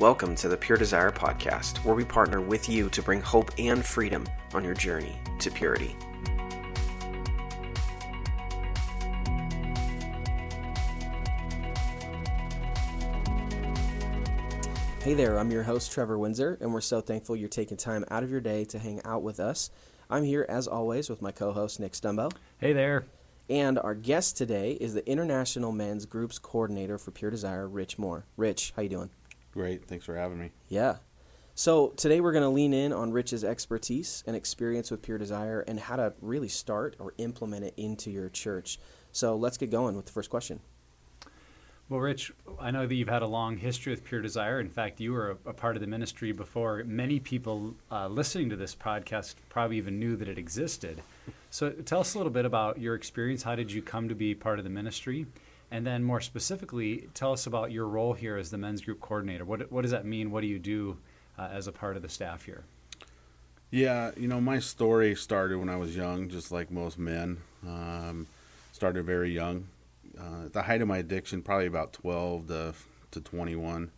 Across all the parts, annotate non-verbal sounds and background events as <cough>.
Welcome to the Pure Desire podcast, where we partner with you to bring hope and freedom on your journey to purity. Hey there, I'm your host, Trevor Windsor, and we're so thankful you're taking time out of your day to hang out with us. I'm here, as always, with my co host, Nick Stumbo. Hey there. And our guest today is the International Men's Groups Coordinator for Pure Desire, Rich Moore. Rich, how you doing? Great. Thanks for having me. Yeah. So today we're going to lean in on Rich's expertise and experience with Pure Desire and how to really start or implement it into your church. So let's get going with the first question. Well, Rich, I know that you've had a long history with Pure Desire. In fact, you were a, a part of the ministry before many people uh, listening to this podcast probably even knew that it existed. So tell us a little bit about your experience. How did you come to be part of the ministry? And then, more specifically, tell us about your role here as the men's group coordinator. What, what does that mean? What do you do uh, as a part of the staff here? Yeah, you know, my story started when I was young, just like most men. Um, started very young. Uh, at the height of my addiction, probably about 12 to, to 21.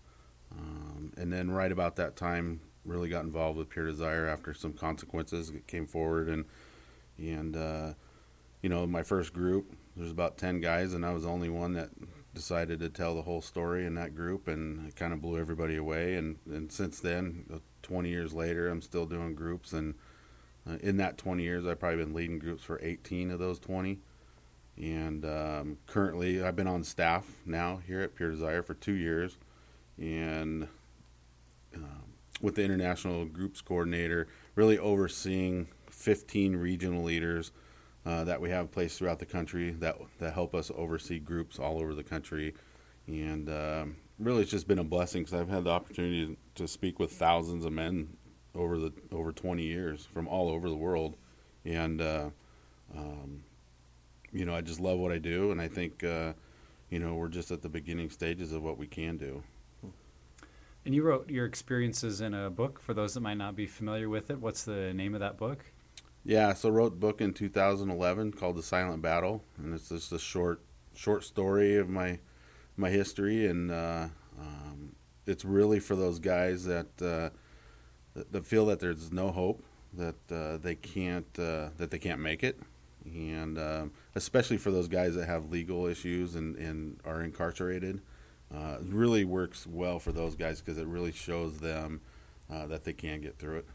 Um, and then, right about that time, really got involved with Pure Desire after some consequences came forward. And, and uh, you know, my first group, there's about 10 guys and I was the only one that decided to tell the whole story in that group and it kind of blew everybody away and, and since then uh, 20 years later I'm still doing groups and uh, in that 20 years I've probably been leading groups for 18 of those 20 and um, currently I've been on staff now here at Pure Desire for two years and um, with the international groups coordinator really overseeing 15 regional leaders uh, that we have placed throughout the country that that help us oversee groups all over the country, and um, really it's just been a blessing because I've had the opportunity to speak with thousands of men over the over 20 years from all over the world, and uh, um, you know I just love what I do, and I think uh, you know we're just at the beginning stages of what we can do. And you wrote your experiences in a book for those that might not be familiar with it. What's the name of that book? Yeah, so wrote a book in 2011 called The Silent Battle, and it's just a short short story of my my history, and uh, um, it's really for those guys that, uh, that, that feel that there's no hope, that uh, they can't uh, that they can't make it, and um, especially for those guys that have legal issues and, and are incarcerated. Uh, it really works well for those guys because it really shows them uh, that they can get through it.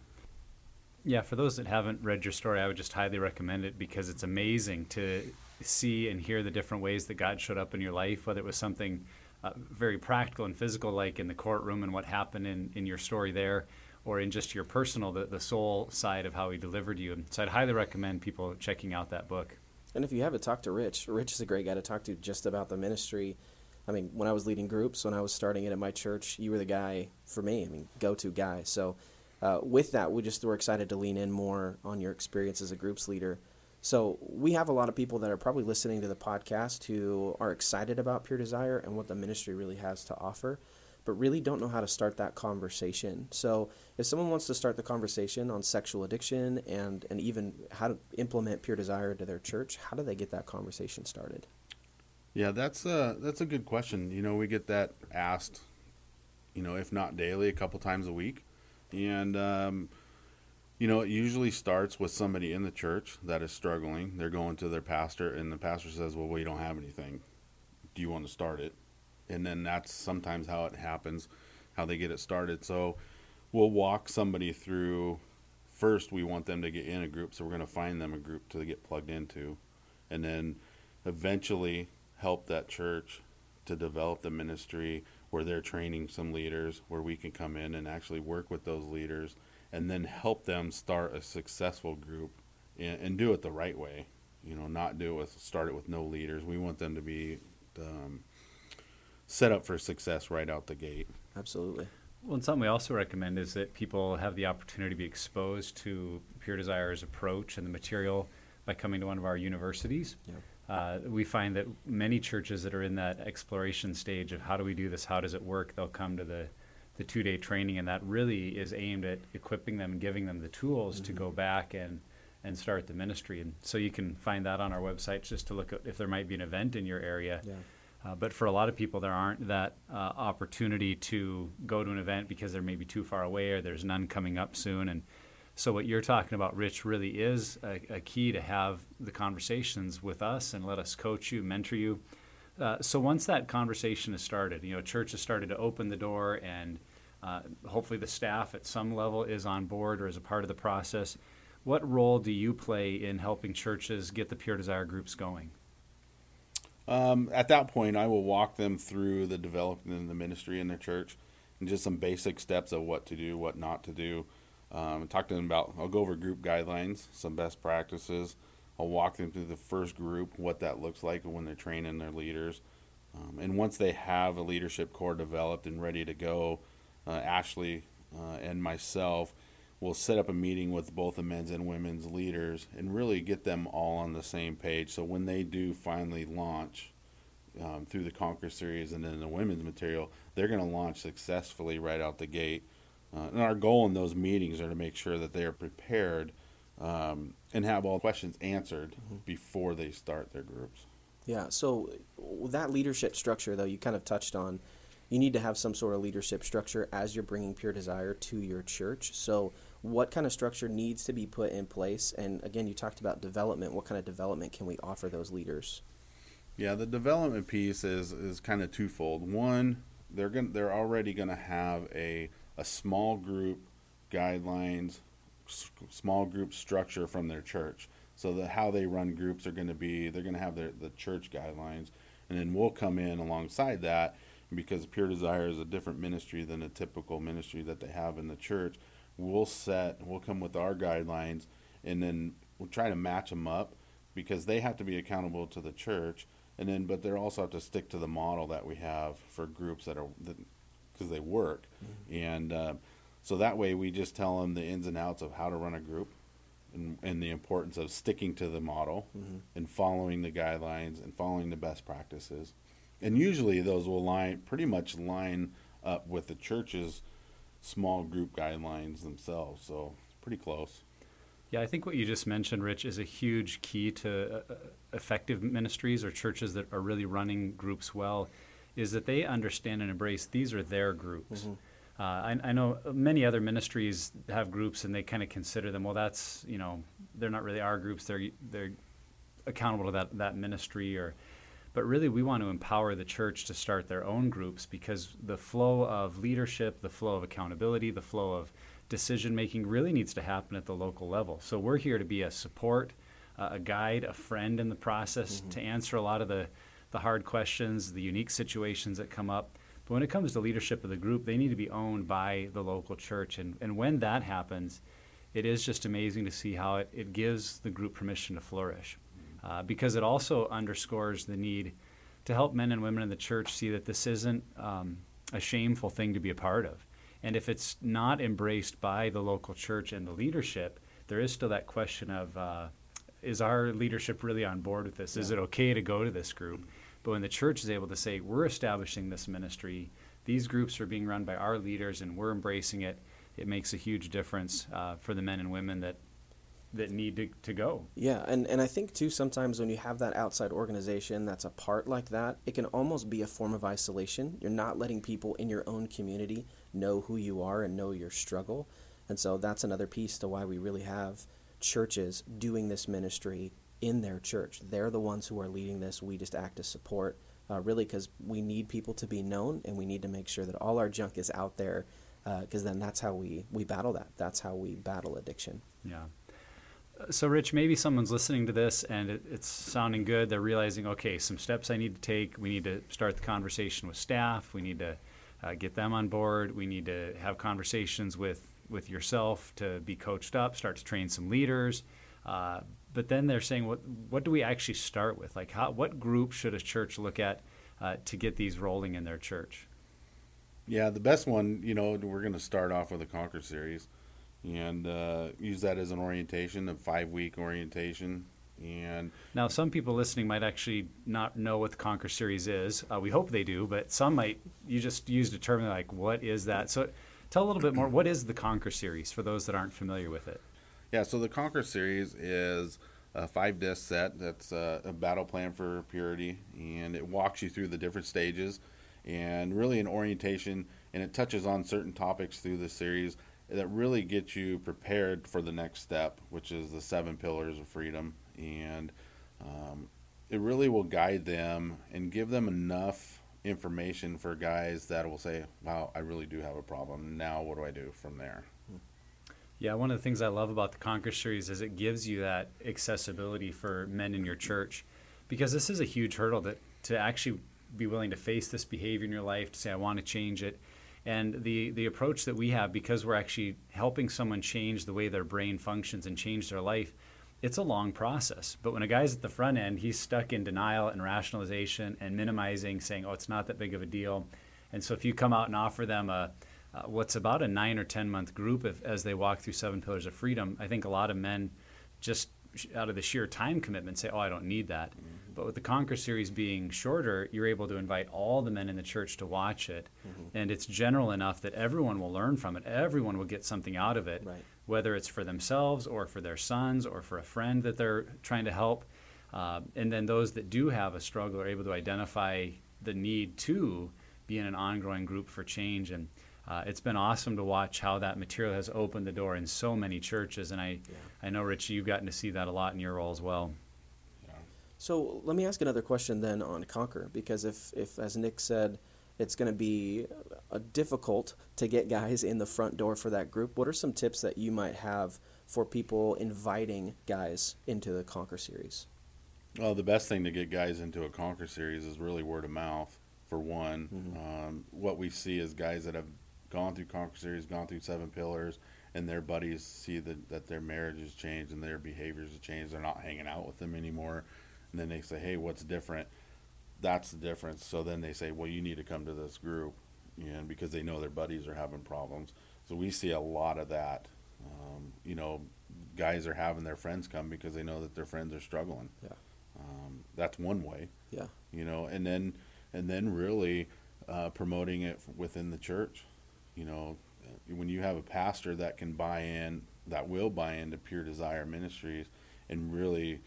Yeah, for those that haven't read your story, I would just highly recommend it because it's amazing to see and hear the different ways that God showed up in your life, whether it was something uh, very practical and physical, like in the courtroom and what happened in, in your story there, or in just your personal, the, the soul side of how He delivered you. So I'd highly recommend people checking out that book. And if you haven't talked to Rich, Rich is a great guy to talk to just about the ministry. I mean, when I was leading groups, when I was starting it at my church, you were the guy for me. I mean, go to guy. So uh, with that, we just were excited to lean in more on your experience as a groups leader. So we have a lot of people that are probably listening to the podcast who are excited about Pure Desire and what the ministry really has to offer, but really don't know how to start that conversation. So if someone wants to start the conversation on sexual addiction and, and even how to implement Pure Desire to their church, how do they get that conversation started? Yeah, that's a that's a good question. You know, we get that asked, you know, if not daily, a couple times a week, and um, you know, it usually starts with somebody in the church that is struggling. They're going to their pastor, and the pastor says, "Well, we don't have anything. Do you want to start it?" And then that's sometimes how it happens, how they get it started. So we'll walk somebody through. First, we want them to get in a group, so we're going to find them a group to get plugged into, and then eventually help that church to develop the ministry where they're training some leaders, where we can come in and actually work with those leaders and then help them start a successful group and, and do it the right way. You know, not do it with start it with no leaders. We want them to be um, set up for success right out the gate. Absolutely. Well, and something we also recommend is that people have the opportunity to be exposed to Pure Desire's approach and the material by coming to one of our universities. Yeah. Uh, we find that many churches that are in that exploration stage of how do we do this, how does it work, they'll come to the, the two day training, and that really is aimed at equipping them and giving them the tools mm-hmm. to go back and, and start the ministry. And so you can find that on our website just to look at if there might be an event in your area. Yeah. Uh, but for a lot of people, there aren't that uh, opportunity to go to an event because they're maybe too far away or there's none coming up soon. And so what you're talking about, Rich, really is a, a, key to have the conversations with us and let us coach you, mentor you. Uh, so once that conversation is started, you know, church has started to open the door, and uh, hopefully the staff at some level is on board or is a part of the process. What role do you play in helping churches get the Pure Desire groups going? Um, at that point, I will walk them through the development of the ministry in their church and just some basic steps of what to do, what not to do. Um, talk to them about. I'll go over group guidelines, some best practices. I'll walk them through the first group, what that looks like when they're training their leaders. Um, and once they have a leadership core developed and ready to go, uh, Ashley uh, and myself will set up a meeting with both the men's and women's leaders and really get them all on the same page. So when they do finally launch um, through the Conquer series and then the women's material, they're going to launch successfully right out the gate uh, and our goal in those meetings are to make sure that they are prepared um, and have all questions answered mm-hmm. before they start their groups. Yeah. So that leadership structure, though, you kind of touched on. You need to have some sort of leadership structure as you're bringing Pure Desire to your church. So, what kind of structure needs to be put in place? And again, you talked about development. What kind of development can we offer those leaders? Yeah, the development piece is is kind of twofold. One, they're going they're already going to have a a small group guidelines, small group structure from their church. So that how they run groups are going to be, they're going to have their, the church guidelines, and then we'll come in alongside that because Pure Desire is a different ministry than a typical ministry that they have in the church. We'll set, we'll come with our guidelines, and then we'll try to match them up because they have to be accountable to the church, and then but they also have to stick to the model that we have for groups that are that because they work, mm-hmm. and uh, so that way we just tell them the ins and outs of how to run a group, and, and the importance of sticking to the model mm-hmm. and following the guidelines and following the best practices, and usually those will line pretty much line up with the church's small group guidelines themselves. So pretty close. Yeah, I think what you just mentioned, Rich, is a huge key to uh, effective ministries or churches that are really running groups well is that they understand and embrace these are their groups. Mm-hmm. Uh, I, I, know many other ministries have groups and they kind of consider them, well, that's, you know, they're not really our groups, they're, they're accountable to that, that ministry or, but really we want to empower the church to start their own groups because the flow of leadership, the flow of accountability, the flow of decision making really needs to happen at the local level. So we're here to be a support, uh, a guide, a friend in the process mm-hmm. to answer a lot of the the hard questions, the unique situations that come up. But when it comes to leadership of the group, they need to be owned by the local church. And, and when that happens, it is just amazing to see how it, it gives the group permission to flourish. Uh, because it also underscores the need to help men and women in the church see that this isn't um, a shameful thing to be a part of. And if it's not embraced by the local church and the leadership, there is still that question of uh, is our leadership really on board with this? Is it okay to go to this group? But when the church is able to say, we're establishing this ministry, these groups are being run by our leaders, and we're embracing it, it makes a huge difference uh, for the men and women that that need to, to go. Yeah, and, and I think too sometimes when you have that outside organization that's a part like that, it can almost be a form of isolation. You're not letting people in your own community know who you are and know your struggle. And so that's another piece to why we really have churches doing this ministry in their church. They're the ones who are leading this. We just act as support, uh, really, because we need people to be known and we need to make sure that all our junk is out there because uh, then that's how we, we battle that. That's how we battle addiction. Yeah. So, Rich, maybe someone's listening to this and it, it's sounding good. They're realizing, okay, some steps I need to take. We need to start the conversation with staff. We need to uh, get them on board. We need to have conversations with, with yourself to be coached up, start to train some leaders. Uh, but then they're saying, what, what do we actually start with? Like, how, what group should a church look at uh, to get these rolling in their church? Yeah, the best one, you know, we're going to start off with a Conquer series and uh, use that as an orientation, a five week orientation. And now, some people listening might actually not know what the Conquer Series is. Uh, we hope they do, but some might. You just use a term like, "What is that?" So, tell a little bit more. What is the Conquer Series for those that aren't familiar with it? Yeah, so the Conquer Series is a five disc set that's a, a battle plan for purity, and it walks you through the different stages and really an orientation, and it touches on certain topics through the series that really gets you prepared for the next step, which is the seven pillars of freedom. And um, it really will guide them and give them enough information for guys that will say, wow, I really do have a problem. Now, what do I do from there? Yeah, one of the things I love about the Conquer series is it gives you that accessibility for men in your church because this is a huge hurdle that to actually be willing to face this behavior in your life, to say, I want to change it and the, the approach that we have, because we're actually helping someone change the way their brain functions and change their life, it's a long process. But when a guy's at the front end, he's stuck in denial and rationalization and minimizing, saying, oh, it's not that big of a deal. And so if you come out and offer them a, uh, what's about a nine or 10 month group if, as they walk through seven pillars of freedom, I think a lot of men just out of the sheer time commitment say, oh, I don't need that. Mm-hmm. But with the Conquer series being shorter, you're able to invite all the men in the church to watch it. Mm-hmm. And it's general enough that everyone will learn from it. Everyone will get something out of it, right. whether it's for themselves or for their sons or for a friend that they're trying to help. Uh, and then those that do have a struggle are able to identify the need to be in an ongoing group for change. And uh, it's been awesome to watch how that material has opened the door in so many churches. And I, yeah. I know, Richie, you've gotten to see that a lot in your role as well. So let me ask another question then on Conquer, because if, if as Nick said, it's going to be uh, difficult to get guys in the front door for that group, what are some tips that you might have for people inviting guys into the Conquer series? Well, the best thing to get guys into a Conquer series is really word of mouth, for one. Mm-hmm. Um, what we see is guys that have gone through Conquer series, gone through Seven Pillars, and their buddies see that, that their marriage has changed and their behaviors have changed. They're not hanging out with them anymore and then they say, "Hey, what's different?" That's the difference. So then they say, "Well, you need to come to this group," and because they know their buddies are having problems. So we see a lot of that. Um, you know, guys are having their friends come because they know that their friends are struggling. Yeah, um, that's one way. Yeah, you know, and then and then really uh, promoting it within the church. You know, when you have a pastor that can buy in, that will buy into Pure Desire Ministries, and really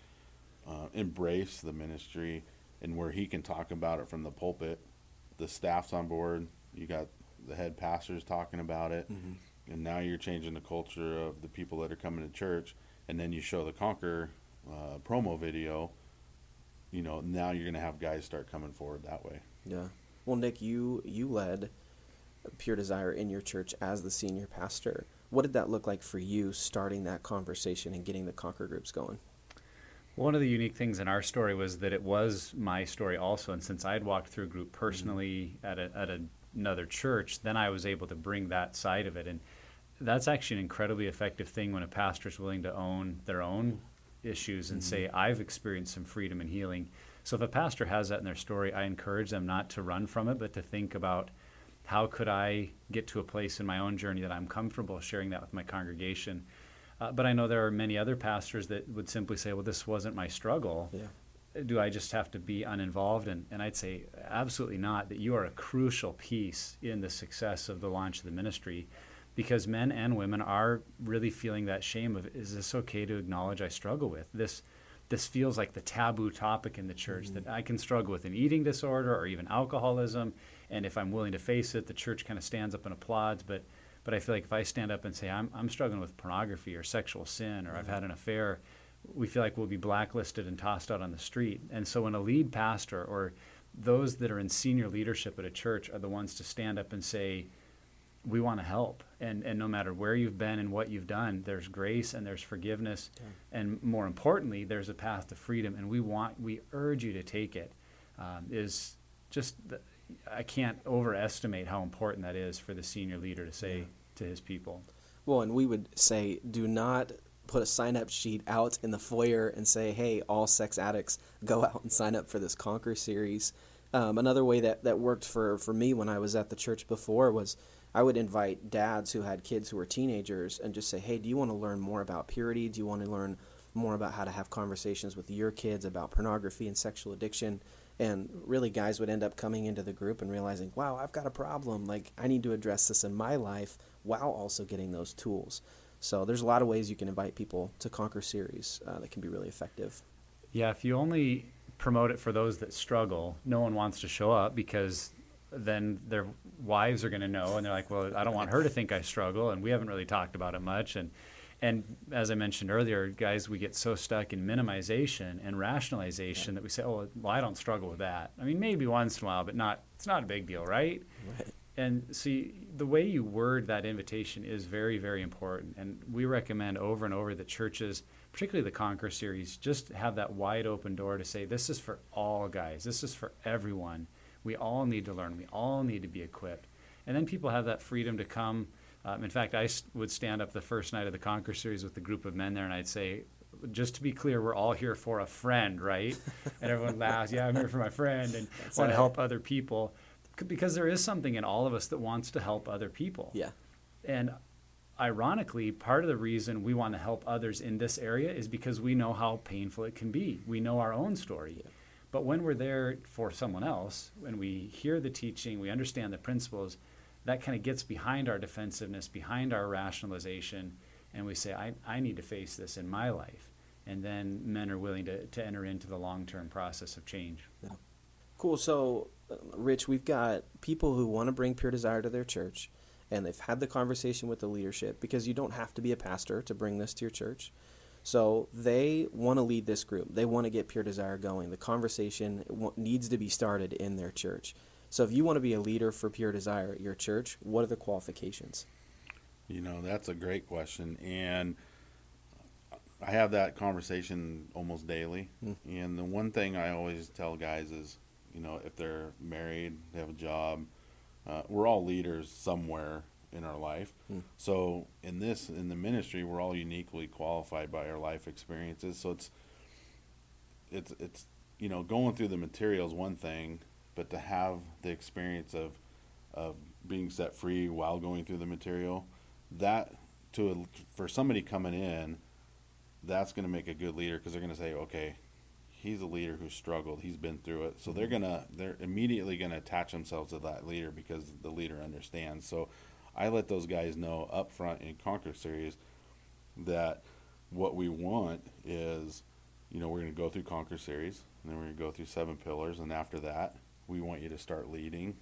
uh, embrace the ministry and where he can talk about it from the pulpit. The staff's on board. You got the head pastors talking about it, mm-hmm. and now you're changing the culture of the people that are coming to church. And then you show the Conquer uh, promo video. You know, now you're going to have guys start coming forward that way. Yeah. Well, Nick, you you led Pure Desire in your church as the senior pastor. What did that look like for you, starting that conversation and getting the Conquer groups going? One of the unique things in our story was that it was my story also, and since I had walked through a group personally mm-hmm. at, a, at a, another church, then I was able to bring that side of it, and that's actually an incredibly effective thing when a pastor is willing to own their own issues and mm-hmm. say, "I've experienced some freedom and healing." So if a pastor has that in their story, I encourage them not to run from it, but to think about how could I get to a place in my own journey that I'm comfortable sharing that with my congregation Uh, but I know there are many other pastors that would simply say, well, this wasn't my struggle. Yeah. Do I just have to be uninvolved? And, and I'd say absolutely not, that you are a crucial piece in the success of the launch of the ministry because men and women are really feeling that shame of, is this okay to acknowledge I struggle with? This, this feels like the taboo topic in the church mm-hmm. that I can struggle with an eating disorder or even alcoholism. And if I'm willing to face it, the church kind of stands up and applauds. But but I feel like if I stand up and say I'm, I'm struggling with pornography or sexual sin or I've had an affair, we feel like we'll be blacklisted and tossed out on the street. And so when a lead pastor or those that are in senior leadership at a church are the ones to stand up and say, we want to help. And, and no matter where you've been and what you've done, there's grace and there's forgiveness. And more importantly, there's a path to freedom. And we want, we urge you to take it. Um, is just the, I can't overestimate how important that is for the senior leader to say yeah. to his people. Well, and we would say, do not put a sign up sheet out in the foyer and say, hey, all sex addicts, go <laughs> out and sign up for this Conquer series. Um, another way that, that worked for, for me when I was at the church before was I would invite dads who had kids who were teenagers and just say, hey, do you want to learn more about purity? Do you want to learn more about how to have conversations with your kids about pornography and sexual addiction? And really, guys would end up coming into the group and realizing, wow, I've got a problem. Like, I need to address this in my life while also getting those tools. So, there's a lot of ways you can invite people to Conquer Series uh, that can be really effective. Yeah, if you only promote it for those that struggle, no one wants to show up because then their wives are going to know and they're like well i don't want her to think i struggle and we haven't really talked about it much and and as I mentioned earlier, guys, we get so stuck in minimization and rationalization that we say, "Oh, well, I don't struggle with that." I mean, maybe once in a while, but not. It's not a big deal, right? right. And see, the way you word that invitation is very, very important. And we recommend over and over that churches, particularly the Conquer series, just have that wide open door to say, "This is for all guys. This is for everyone. We all need to learn. We all need to be equipped." And then people have that freedom to come um, in fact, I would stand up the first night of the Conquer series with a group of men there, and I'd say, just to be clear, we're all here for a friend, right? and everyone laughs. Yeah, I'm here for my friend and That's want right. to help other people because there is something in all of us that wants to help other people. Yeah. And ironically, part of the reason we want to help others in this area is because we know how painful it can be. We know our own story. Yeah. But when we're there for someone else, when we hear the teaching, we understand the principles, that kind of gets behind our defensiveness, behind our rationalization, and we say, I, I need to face this in my life. And then men are willing to, to enter into the long term process of change. Cool. So, uh, Rich, we've got people who want to bring pure desire to their church, and they've had the conversation with the leadership because you don't have to be a pastor to bring this to your church. So they want to lead this group. They want to get pure desire going. The conversation needs to be started in their church. So if you want to be a leader for Pure Desire at your church, what are the qualifications? You know, that's a great question. And I have that conversation almost daily. Mm. And the one thing I always tell guys is, you know, if they're married, they have a job, uh, we're all leaders somewhere in our life. Mm. So in this, in the ministry, we're all uniquely qualified by our life experiences. So it's, it's, it's, you know, going through the materials one thing, but to have the experience of of being set free while going through the material, that to a, for somebody coming in, that's going to make a good leader because they're going to say, okay, he's a leader who struggled, he's been through it, so they're mm-hmm. gonna they're immediately going to attach themselves to that leader because the leader understands. So I let those guys know up front in Conquer series that what we want is, you know, we're going to go through Conquer series, and then we're going to go through seven pillars, and after that, we want you to start leading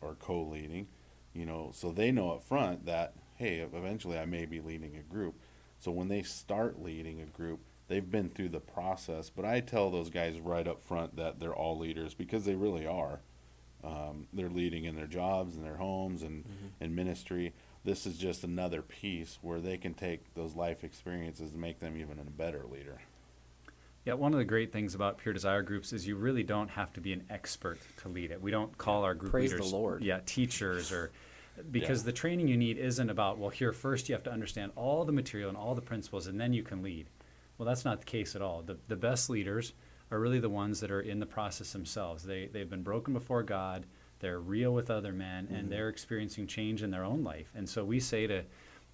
or co-leading you know so they know up front that hey eventually i may be leading a group. So when they start leading a group they've been through the process but i tell those guys right up front that they're all leaders because they really are. Um, they're leading in their jobs and their homes and, mm-hmm. and ministry. This is just another piece where they can take those life experiences and make them even a better leader yeah, one of the great things about Pure Desire groups is you really don't have to be an expert to lead it. We don't call our group Praise leaders, the Lord. yeah, teachers or <laughs> because yeah. the training you need isn't about well, here first you have to understand all the material and all the principles, and then you can lead. Well, that's not the case at all. The the best leaders are really the ones that are in the process themselves. They they've been broken before God. They're real with other men, mm-hmm. and they're experiencing change in their own life. And so we say to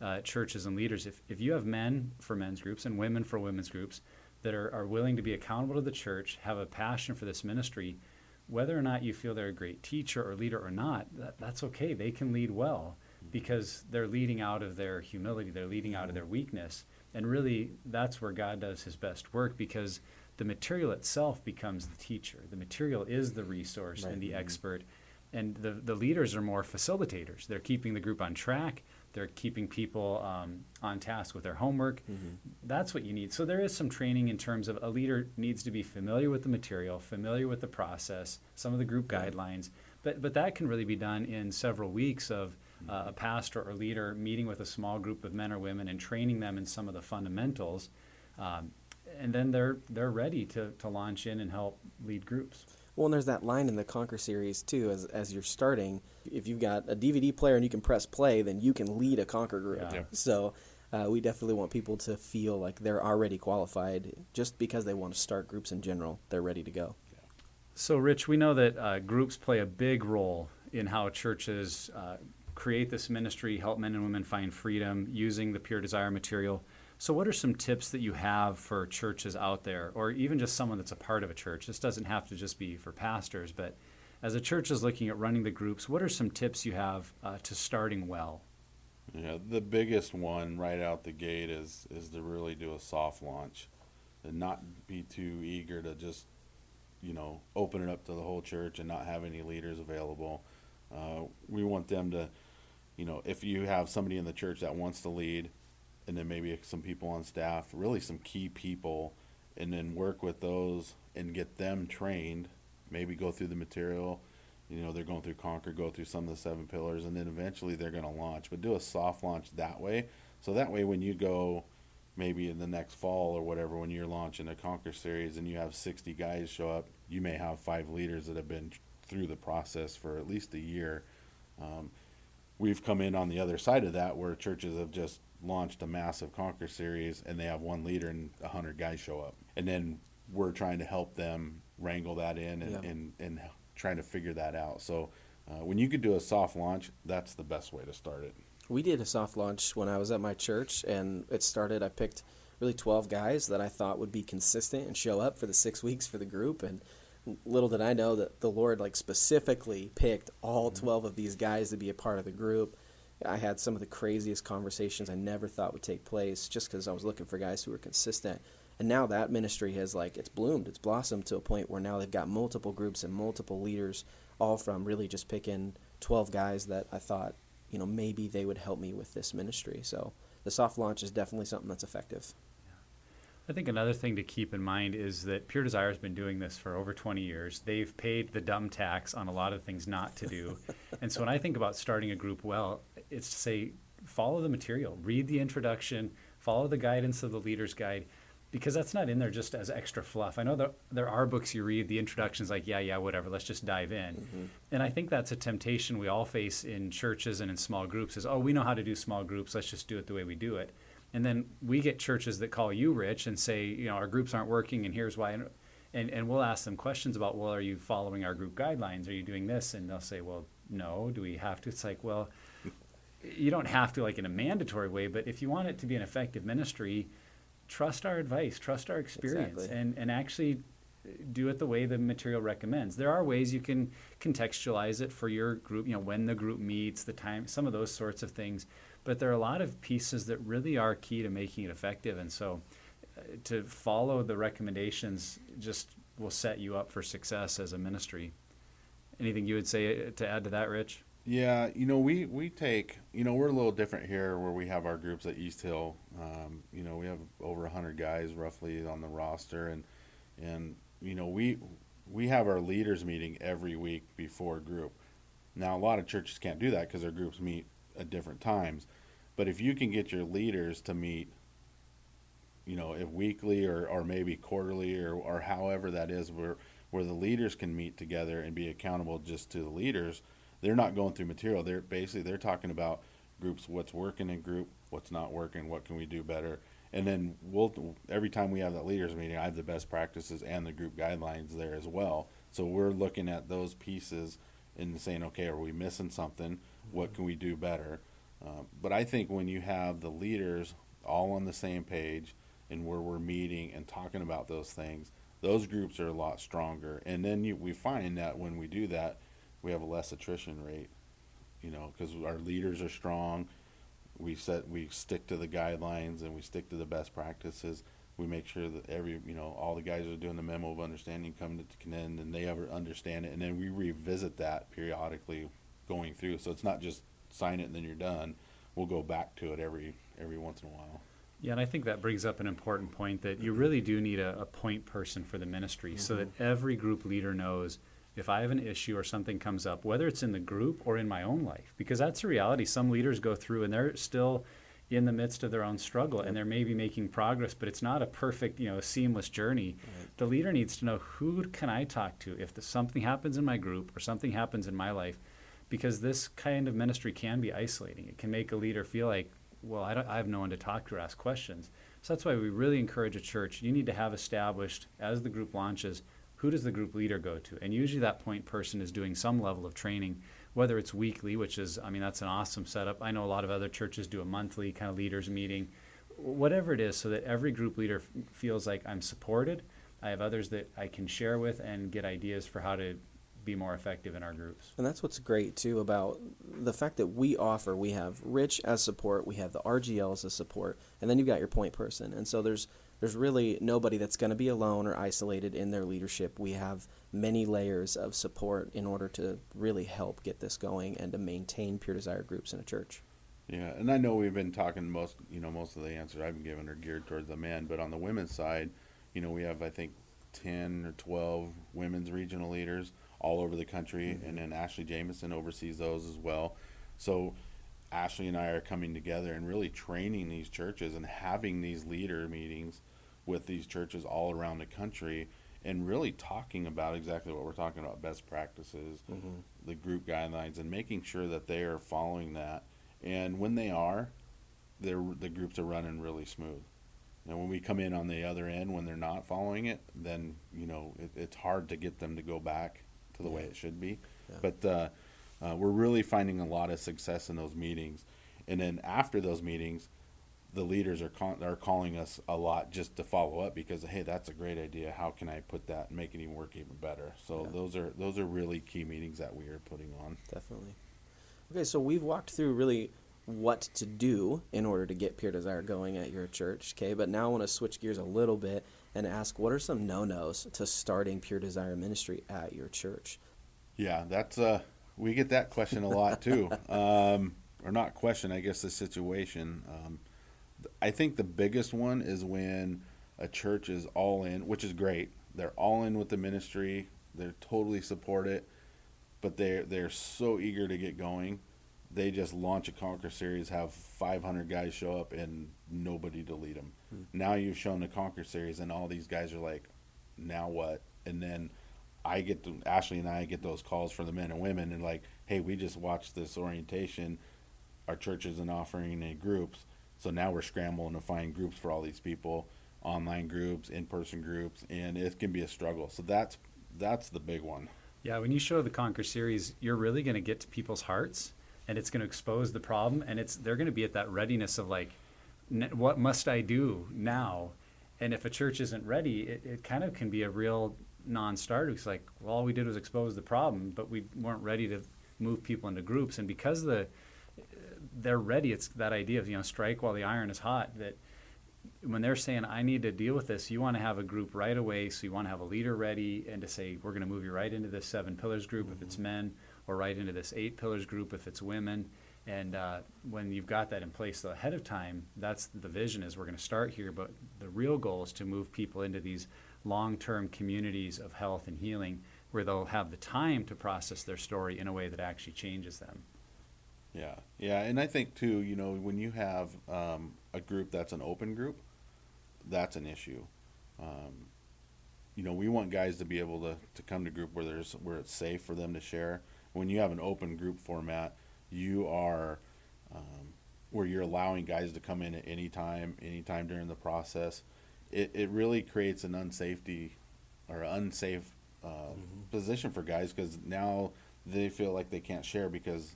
uh, churches and leaders. If, if you have men for men's groups and women for women's groups that are, are willing to be accountable to the church, have a passion for this ministry, whether or not you feel they're a great teacher or leader or not, that, that's okay. They can lead well because they're leading out of their humility, they're leading out of their weakness. And really, that's where God does his best work because the material itself becomes the teacher. The material is the resource right. and the expert. And the, the leaders are more facilitators. They're keeping the group on track. They're keeping people um, on task with their homework. Mm-hmm. That's what you need. So there is some training in terms of a leader needs to be familiar with the material, familiar with the process, some of the group guidelines. But but that can really be done in several weeks of uh, a pastor or leader meeting with a small group of men or women and training them in some of the fundamentals. Um, and then they're they're ready to, to launch in and help lead groups. Well, and there's that line in the Conquer series too. As as you're starting, if you've got a DVD player and you can press play, then you can lead a Conquer group. Yeah. So uh, we definitely want people to feel like they're already qualified, just because they want to start groups in general. They're ready to go. So, Rich, we know that uh, groups play a big role in how churches uh, create this ministry, help men and women find freedom using the Pure Desire material. So, what are some tips that you have for churches out there, or even just someone that's a part of a church? This doesn't have to just be for pastors, but as a church is looking at running the groups, what are some tips you have uh, to starting well? Yeah, the biggest one right out the gate is is to really do a soft launch, and not be too eager to just, you know, open it up to the whole church and not have any leaders available. Uh, we want them to, you know, if you have somebody in the church that wants to lead, and then maybe some people on staff, really some key people, and then work with those and get them trained. Maybe go through the material. You know, they're going through Conquer, go through some of the seven pillars, and then eventually they're going to launch. But do a soft launch that way. So that way, when you go maybe in the next fall or whatever, when you're launching a Conquer series and you have 60 guys show up, you may have five leaders that have been through the process for at least a year. Um, we've come in on the other side of that where churches have just launched a massive Conquer series and they have one leader and 100 guys show up. And then we're trying to help them wrangle that in and, yeah. and, and trying to figure that out. So uh, when you could do a soft launch, that's the best way to start it. We did a soft launch when I was at my church and it started. I picked really 12 guys that I thought would be consistent and show up for the six weeks for the group. And little did I know that the Lord like specifically picked all mm-hmm. 12 of these guys to be a part of the group I had some of the craziest conversations I never thought would take place just because I was looking for guys who were consistent. And now that ministry has like it's bloomed, it's blossomed to a point where now they've got multiple groups and multiple leaders, all from really just picking twelve guys that I thought, you know, maybe they would help me with this ministry. So the soft launch is definitely something that's effective. I think another thing to keep in mind is that Pure Desire has been doing this for over 20 years. They've paid the dumb tax on a lot of things not to do. <laughs> and so when I think about starting a group well, it's to say follow the material, read the introduction, follow the guidance of the leader's guide, because that's not in there just as extra fluff. I know that there are books you read, the introduction's like, yeah, yeah, whatever, let's just dive in. Mm-hmm. And I think that's a temptation we all face in churches and in small groups is, oh, we know how to do small groups, let's just do it the way we do it. And then we get churches that call you rich and say, you know, our groups aren't working and here's why. And, and we'll ask them questions about, well, are you following our group guidelines? Are you doing this? And they'll say, well, no. Do we have to? It's like, well, you don't have to like in a mandatory way, but if you want it to be an effective ministry, trust our advice, trust our experience, exactly. and, and actually do it the way the material recommends. There are ways you can contextualize it for your group, you know, when the group meets, the time, some of those sorts of things. But there are a lot of pieces that really are key to making it effective. And so uh, to follow the recommendations just will set you up for success as a ministry. Anything you would say uh, to add to that, Rich? Yeah, you know, we, we take, you know, we're a little different here where we have our groups at East Hill. Um, you know, we have over 100 guys roughly on the roster. And, and you know, we, we have our leaders meeting every week before group. Now, a lot of churches can't do that because their groups meet at different times. But if you can get your leaders to meet, you know, if weekly or, or maybe quarterly or, or however that is, where where the leaders can meet together and be accountable just to the leaders, they're not going through material. They're basically they're talking about groups, what's working in group, what's not working, what can we do better, and then we'll every time we have that leaders meeting, I have the best practices and the group guidelines there as well. So we're looking at those pieces and saying, okay, are we missing something? What can we do better? Uh, but I think when you have the leaders all on the same page and where we're meeting and talking about those things, those groups are a lot stronger. And then you, we find that when we do that, we have a less attrition rate. You know, because our leaders are strong. We set we stick to the guidelines and we stick to the best practices. We make sure that every you know all the guys are doing the memo of understanding come to Canend and they ever understand it, and then we revisit that periodically going through. So it's not just sign it and then you're done. We'll go back to it every every once in a while. Yeah, and I think that brings up an important point that you really do need a, a point person for the ministry mm-hmm. so that every group leader knows if I have an issue or something comes up, whether it's in the group or in my own life, because that's a reality. Some leaders go through and they're still in the midst of their own struggle and they're maybe making progress, but it's not a perfect, you know, seamless journey. Right. The leader needs to know who can I talk to if the, something happens in my group or something happens in my life, because this kind of ministry can be isolating. It can make a leader feel like, well, I, I have no one to talk to or ask questions. So that's why we really encourage a church. You need to have established as the group launches who does the group leader go to? And usually that point person is doing some level of training, whether it's weekly, which is, I mean, that's an awesome setup. I know a lot of other churches do a monthly kind of leaders meeting, whatever it is, so that every group leader f- feels like I'm supported. I have others that I can share with and get ideas for how to be more effective in our groups. And that's what's great too about the fact that we offer. We have Rich as support, we have the RGL as support, and then you've got your point person. And so there's there's really nobody that's going to be alone or isolated in their leadership. We have many layers of support in order to really help get this going and to maintain pure desire groups in a church. Yeah, and I know we've been talking most, you know, most of the answers I've been given are geared towards the men, but on the women's side, you know, we have I think 10 or 12 women's regional leaders all over the country, mm-hmm. and then Ashley Jameson oversees those as well. So Ashley and I are coming together and really training these churches and having these leader meetings with these churches all around the country and really talking about exactly what we're talking about best practices, mm-hmm. the group guidelines, and making sure that they are following that. And when they are, they're, the groups are running really smooth. And when we come in on the other end, when they're not following it, then you know it, it's hard to get them to go back to the yeah. way it should be. Yeah. But uh, uh, we're really finding a lot of success in those meetings. And then after those meetings, the leaders are con- are calling us a lot just to follow up because hey, that's a great idea. How can I put that and make it even work even better? So yeah. those are those are really key meetings that we are putting on. Definitely. Okay, so we've walked through really what to do in order to get Pure Desire going at your church. Okay, but now I want to switch gears a little bit and ask what are some no nos to starting Pure Desire ministry at your church? Yeah, that's uh we get that question a lot too, <laughs> um, or not question. I guess the situation. Um, I think the biggest one is when a church is all in, which is great. They're all in with the ministry. They're totally support it, but they're they're so eager to get going. They just launch a Conquer series, have 500 guys show up, and nobody to lead them. Hmm. Now you've shown the Conquer series, and all these guys are like, now what? And then I get Ashley and I get those calls from the men and women and like, hey, we just watched this orientation. Our church isn't offering any groups, so now we're scrambling to find groups for all these people, online groups, in-person groups, and it can be a struggle. So that's that's the big one. Yeah, when you show the Conquer series, you're really going to get to people's hearts, and it's going to expose the problem, and it's they're going to be at that readiness of like, what must I do now? And if a church isn't ready, it, it kind of can be a real non-starter. It's like, well, all we did was expose the problem, but we weren't ready to move people into groups. And because the they're ready, it's that idea of you know strike while the iron is hot. That when they're saying I need to deal with this, you want to have a group right away. So you want to have a leader ready and to say we're going to move you right into this seven pillars group mm-hmm. if it's mm-hmm. men, or right into this eight pillars group if it's women. And uh, when you've got that in place ahead of time, that's the vision is we're going to start here, but the real goal is to move people into these long term communities of health and healing where they'll have the time to process their story in a way that actually changes them. Yeah, yeah, and I think too, you know, when you have um, a group that's an open group, that's an issue. Um, you know, we want guys to be able to, to come to group where there's where it's safe for them to share. When you have an open group format, you are um, where you're allowing guys to come in at any time, anytime during the process it, it really creates an unsafety or unsafe uh, mm-hmm. position for guys because now they feel like they can't share because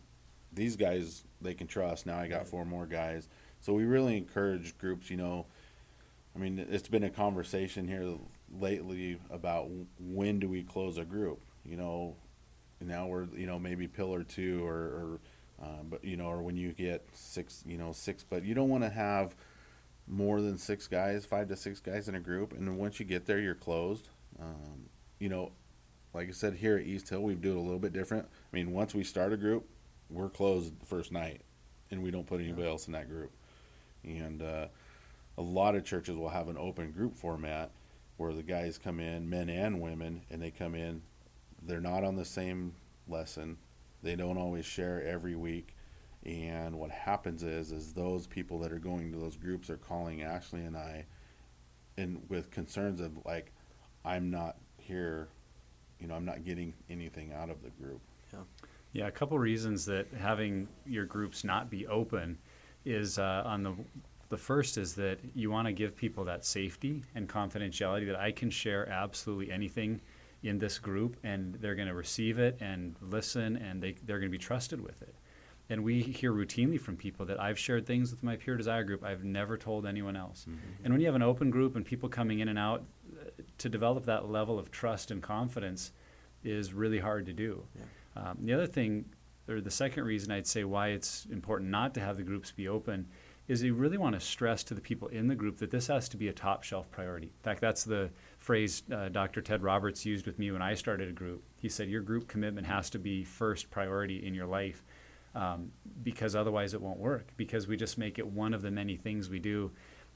these guys they can trust. Now I got four more guys. So we really encourage groups. You know, I mean, it's been a conversation here lately about when do we close a group. You know, now we're you know maybe pillar two or, or uh, but you know, or when you get six, you know, six, but you don't want to have more than six guys, five to six guys in a group, and then once you get there, you're closed. Um, you know, like I said, here at East Hill, we do it a little bit different. I mean, once we start a group, we're closed the first night, and we don't put anybody else in that group. And uh, a lot of churches will have an open group format where the guys come in, men and women, and they come in. They're not on the same lesson. They don't always share every week. And what happens is, is those people that are going to those groups are calling Ashley and I, and with concerns of like, I'm not here, you know, I'm not getting anything out of the group. Yeah. Yeah, a couple reasons that having your groups not be open is uh, on the the first is that you want to give people that safety and confidentiality that I can share absolutely anything in this group and they're going to receive it and listen and they, they're going to be trusted with it. And we hear routinely from people that I've shared things with my Pure Desire group I've never told anyone else. Mm-hmm. And when you have an open group and people coming in and out, uh, to develop that level of trust and confidence is really hard to do. Yeah. Um, the other thing, or the second reason I'd say why it's important not to have the groups be open, is you really want to stress to the people in the group that this has to be a top shelf priority. In fact, that's the phrase uh, Dr. Ted Roberts used with me when I started a group. He said, Your group commitment has to be first priority in your life um, because otherwise it won't work, because we just make it one of the many things we do.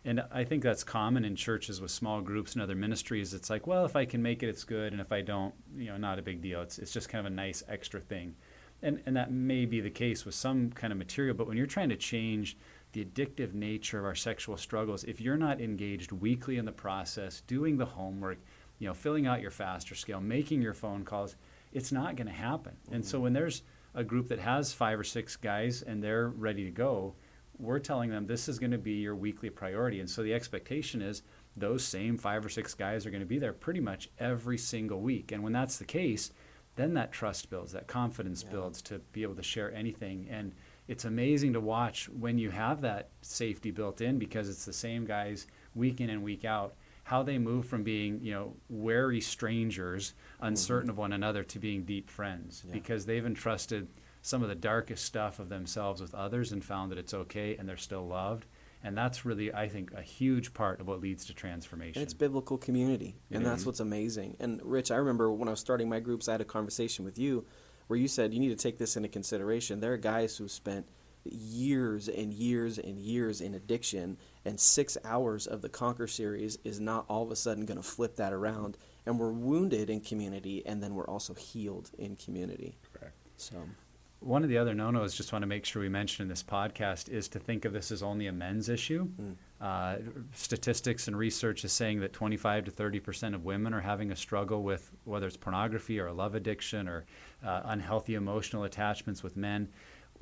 And I think that's common in churches with small groups and other ministries. It's like, well, if I can make it, it's good. And if I don't, you know, not a big deal. It's, it's just kind of a nice extra thing. And, and that may be the case with some kind of material, but when you're trying to change the addictive nature of our sexual struggles, if you're not engaged weekly in the process, doing the homework, you know, filling out your faster scale, making your phone calls, it's not going to happen. Mm-hmm. And so when there's a group that has five or six guys and they're ready to go, we're telling them this is going to be your weekly priority. And so the expectation is those same five or six guys are going to be there pretty much every single week. And when that's the case, then that trust builds, that confidence yeah. builds to be able to share anything. And it's amazing to watch when you have that safety built in because it's the same guys week in and week out how they move from being you know wary strangers, uncertain mm-hmm. of one another, to being deep friends yeah. because they've entrusted some of the darkest stuff of themselves with others and found that it's okay and they're still loved. And that's really, I think, a huge part of what leads to transformation. And it's biblical community, and mm-hmm. that's what's amazing. And Rich, I remember when I was starting my groups, I had a conversation with you where you said you need to take this into consideration. There are guys who spent years and years and years in addiction, and six hours of the Conquer series is not all of a sudden going to flip that around. And we're wounded in community, and then we're also healed in community. Correct. So. One of the other no-nos, just want to make sure we mention in this podcast, is to think of this as only a men's issue. Mm. Uh, statistics and research is saying that 25 to 30 percent of women are having a struggle with whether it's pornography or a love addiction or uh, unhealthy emotional attachments with men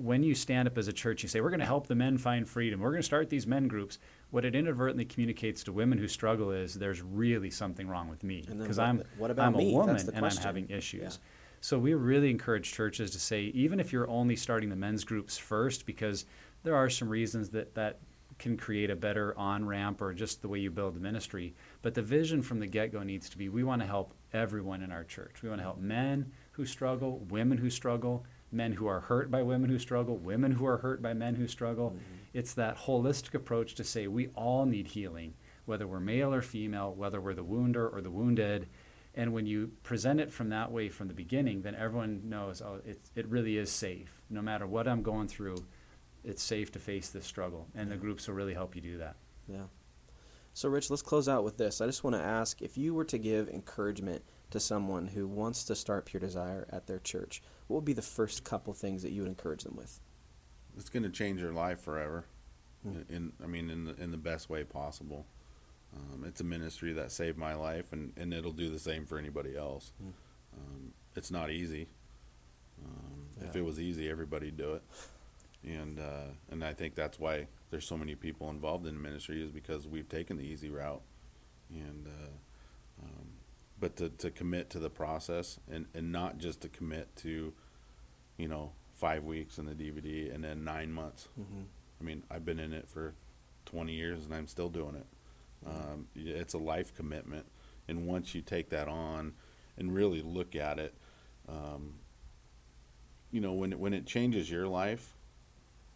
when you stand up as a church, you say, We're going to help the men find freedom. We're going to start these men groups. What it inadvertently communicates to women who struggle is there's really something wrong with me. Because I'm, what about I'm a woman and I'm having issues. Yeah. So we really encourage churches to say, even if you're only starting the men's groups first, because there are some reasons that that can create a better on ramp or just the way you build the ministry. But the vision from the get go needs to be we want to help everyone in our church. We want to help men who struggle, women who struggle, men who are hurt by women who struggle, women who are hurt by men who struggle. Mm-hmm. It's that holistic approach to say we all need healing, whether we're male or female, whether we're the wounder or the wounded. And when you present it from that way from the beginning, then everyone knows, oh, it, it really is safe. No matter what I'm going through, it's safe to face this struggle. And yeah. the groups will really help you do that. Yeah. So, Rich, let's close out with this. I just want to ask if you were to give encouragement to someone who wants to start Pure Desire at their church, what would be the first couple things that you would encourage them with? It's going to change their life forever. Mm. In, I mean, in the in the best way possible. Um, it's a ministry that saved my life, and, and it'll do the same for anybody else. Mm. Um, it's not easy. Um, yeah. If it was easy, everybody'd do it. And uh, and I think that's why there's so many people involved in the ministry is because we've taken the easy route, and uh, um, but to, to commit to the process and, and not just to commit to, you know, five weeks in the DVD, and then nine months. Mm-hmm. I mean, I've been in it for 20 years, and I'm still doing it. Um, it's a life commitment, and once you take that on and really look at it, um, you know, when it, when it changes your life,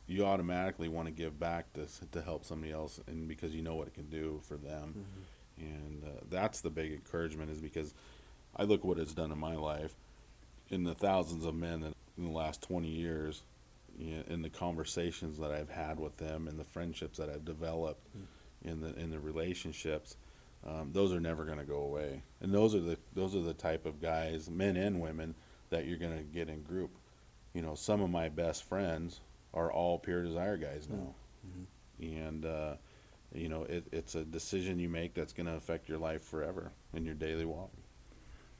you automatically want to give back to to help somebody else, and because you know what it can do for them, Mm-hmm. And uh, that's the big encouragement is because I look what it's done in my life, in the thousands of men that in the last 20 years, you know, in the conversations that I've had with them, and the friendships that I've developed, in the in the relationships, um, those are never going to go away, and those are the those are the type of guys, men and women, that you're going to get in group. You know, some of my best friends are all pure desire guys now, and uh, you know, it, it's a decision you make that's going to affect your life forever in your daily walk.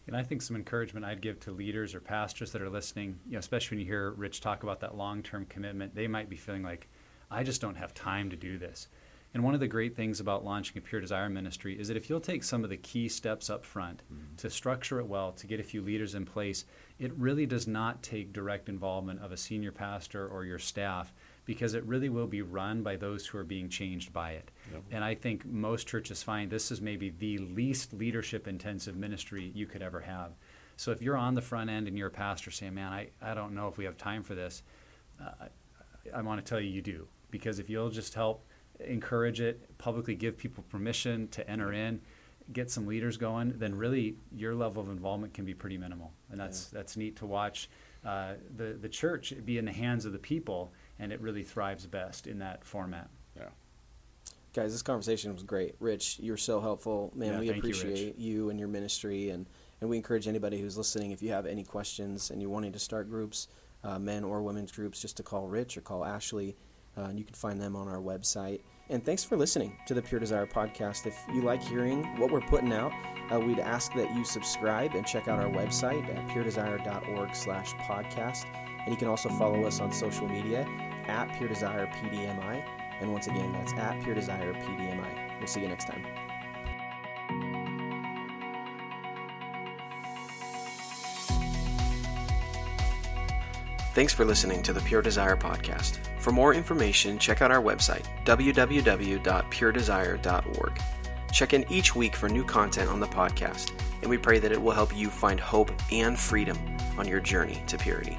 And I think some encouragement I'd give to leaders or pastors that are listening, you know, especially when you hear Rich talk about that long-term commitment, they might be feeling like, I just don't have time to do this. And one of the great things about launching a Pure Desire ministry is that if you'll take some of the key steps up front mm-hmm. to structure it well, to get a few leaders in place, it really does not take direct involvement of a senior pastor or your staff because it really will be run by those who are being changed by it. And I think most churches find this is maybe the least leadership intensive ministry you could ever have. So if you're on the front end and you're a pastor saying, man, I, I don't know if we have time for this, uh, I, I want to tell you you do. Because if you'll just help encourage it, publicly give people permission to enter in, get some leaders going, then really your level of involvement can be pretty minimal. And that's, that's neat to watch uh, the, the church be in the hands of the people, and it really thrives best in that format. Yeah. Guys, this conversation was great. Rich, you're so helpful. Man, Yeah, we thank you, appreciate you, and your ministry. And, and we encourage anybody who's listening, if you have any questions and you're wanting to start groups, uh, men or women's groups, just to call Rich or call Ashley. Uh, and you can find them on our website. And thanks for listening to the Pure Desire podcast. If you like hearing what we're putting out, uh, we'd ask that you subscribe and check out our website at puredesire.org slash podcast. And you can also follow us on social media at Pure Desire PDMI. And once again, that's at Pure Desire PDMI. We'll see you next time. Thanks for listening to the Pure Desire podcast. For more information, check out our website, www.puredesire.org. Check in each week for new content on the podcast, and we pray that it will help you find hope and freedom on your journey to purity.